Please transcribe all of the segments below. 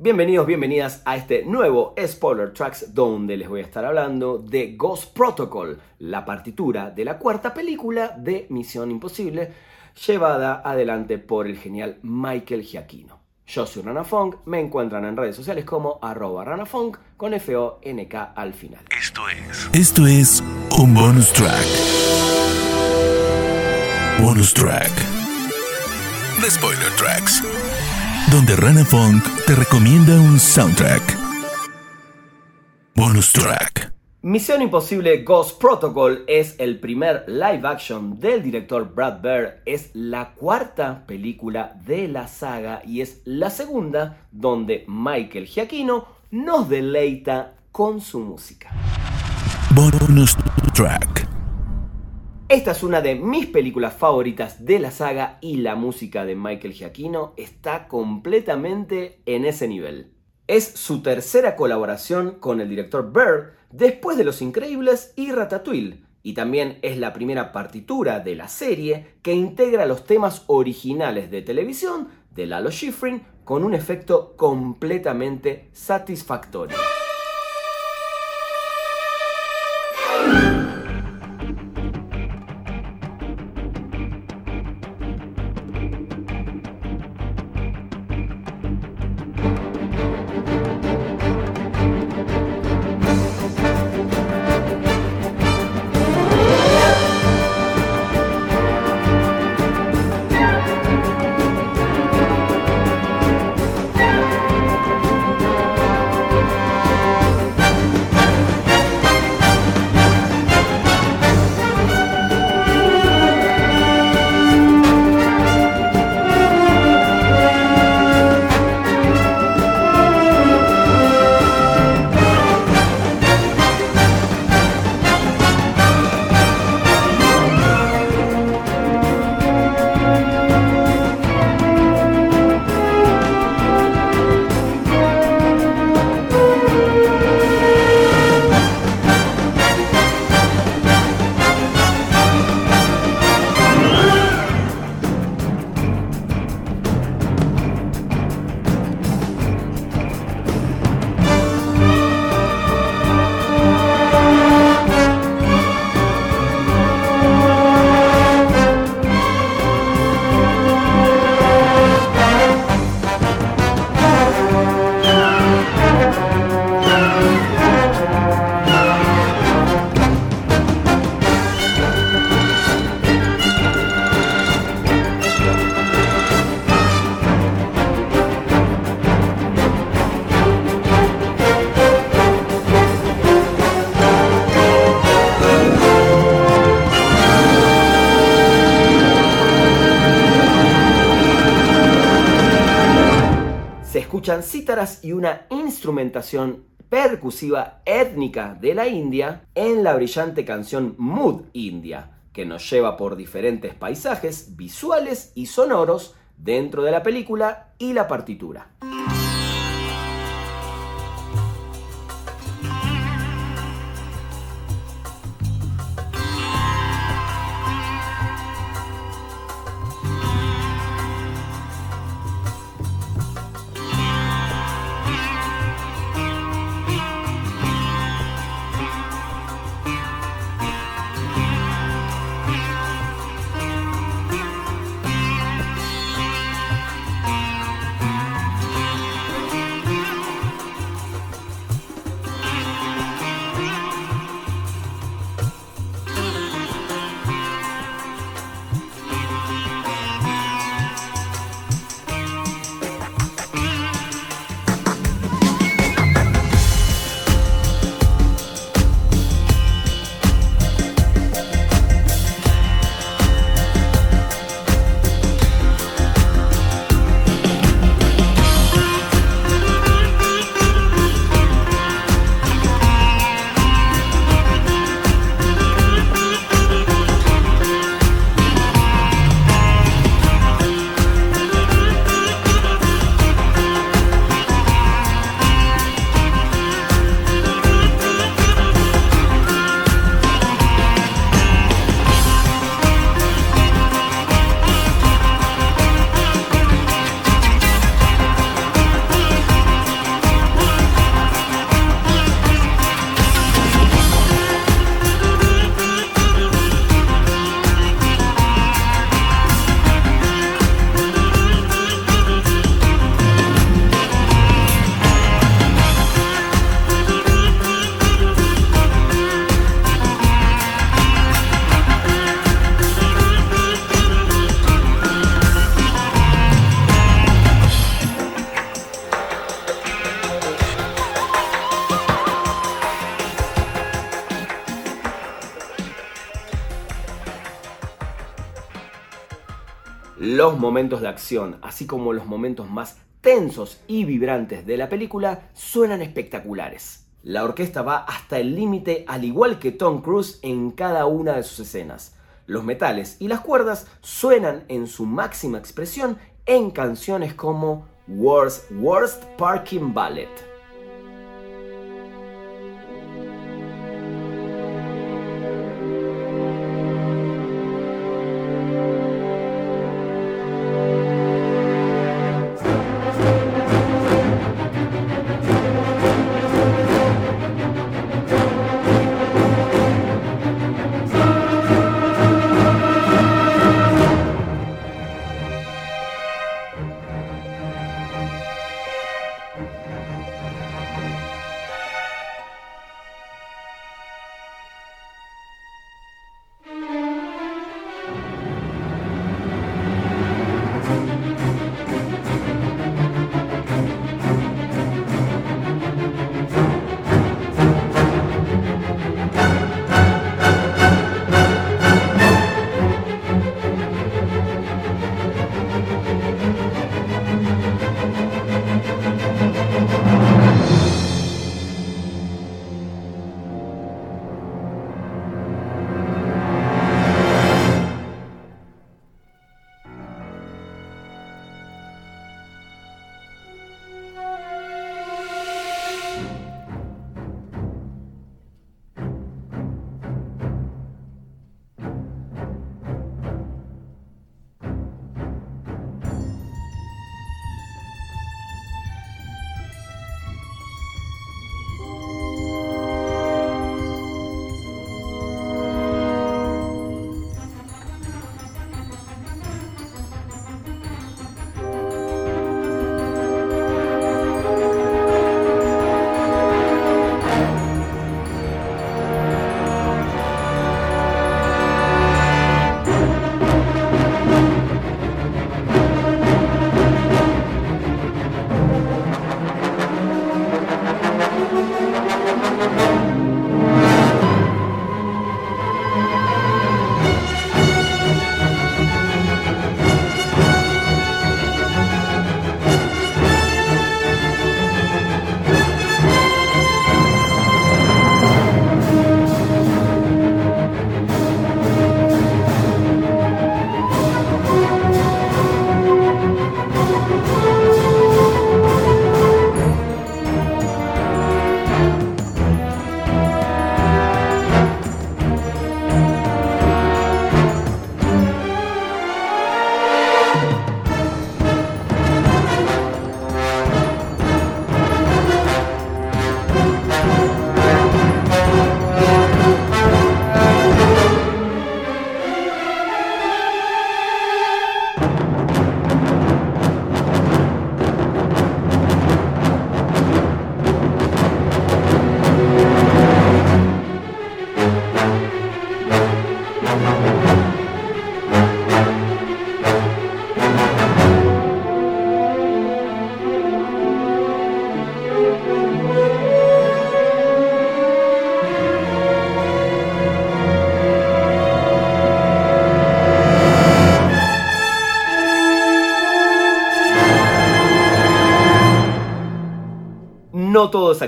Bienvenidos, bienvenidas a este nuevo Spoiler Tracks donde les voy a estar hablando de Ghost Protocol, la partitura de la cuarta película de Misión Imposible, llevada adelante por el genial Michael Giacchino. Yo soy Rana Funk, me encuentran en redes sociales como arroba ranafunk con F-O-N-K al final. Esto es. Esto es un bonus track. Bonus track. The Spoiler Tracks donde Rana Funk te recomienda un soundtrack. Bonus track. Misión Imposible Ghost Protocol es el primer live action del director Brad Bird, es la cuarta película de la saga y es la segunda donde Michael Giacchino nos deleita con su música. Bonus track. Esta es una de mis películas favoritas de la saga y la música de Michael Giacchino está completamente en ese nivel. Es su tercera colaboración con el director Bird después de Los Increíbles y Ratatouille, y también es la primera partitura de la serie que integra los temas originales de televisión de Lalo Schifrin con un efecto completamente satisfactorio. Escuchan y una instrumentación percusiva étnica de la India en la brillante canción Mood India, que nos lleva por diferentes paisajes visuales y sonoros dentro de la película y la partitura. Los momentos de acción, así como los momentos más tensos y vibrantes de la película, suenan espectaculares. La orquesta va hasta el límite al igual que Tom Cruise en cada una de sus escenas. Los metales y las cuerdas suenan en su máxima expresión en canciones como Worst Worst Parking Ballet.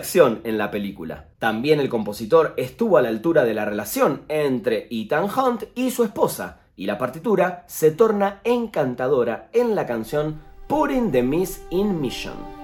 Acción en la película. También el compositor estuvo a la altura de la relación entre Ethan Hunt y su esposa, y la partitura se torna encantadora en la canción Putting the Miss in Mission.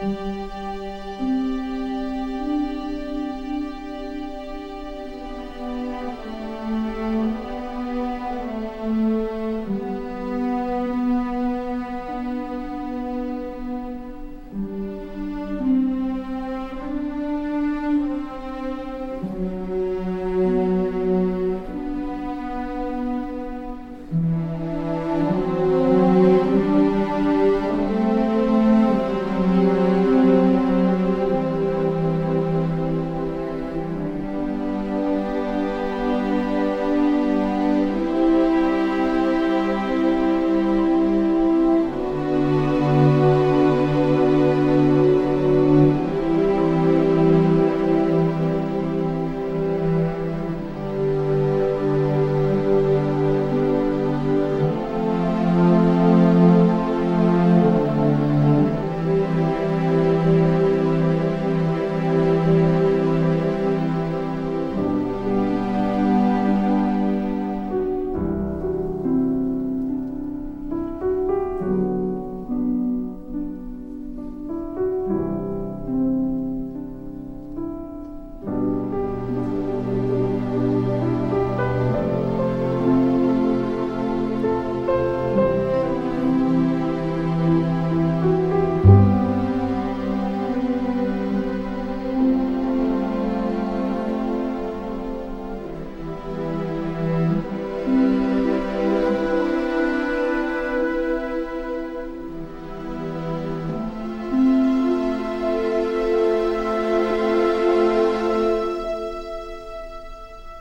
Música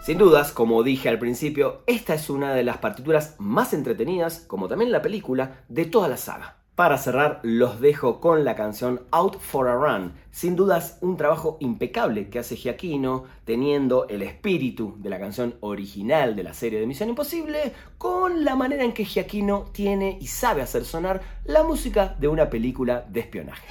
Sin dudas, como dije al principio, esta es una de las partituras más entretenidas, como también la película, de toda la saga. Para cerrar, los dejo con la canción Out for a Run. Sin dudas, un trabajo impecable que hace Giaquino, teniendo el espíritu de la canción original de la serie de Misión Imposible, con la manera en que Giaquino tiene y sabe hacer sonar la música de una película de espionaje.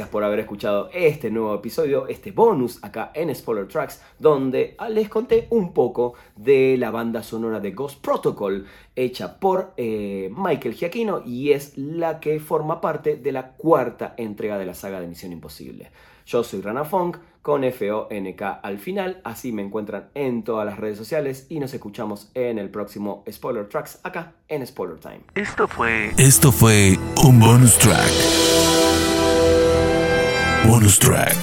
Gracias por haber escuchado este nuevo episodio, este bonus acá en Spoiler Tracks, donde les conté un poco de la banda sonora de Ghost Protocol, hecha por eh, Michael Giacchino y es la que forma parte de la cuarta entrega de la saga de Misión Imposible. Yo soy Rana Funk con F-O-N-K al final, así me encuentran en todas las redes sociales y nos escuchamos en el próximo Spoiler Tracks acá en Spoiler Time. Esto fue... Esto fue un bonus track. Bonus track.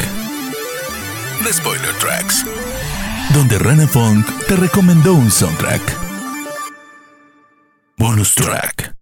The Spoiler Tracks. Donde Rana Funk te recomendó un soundtrack. Bonus track.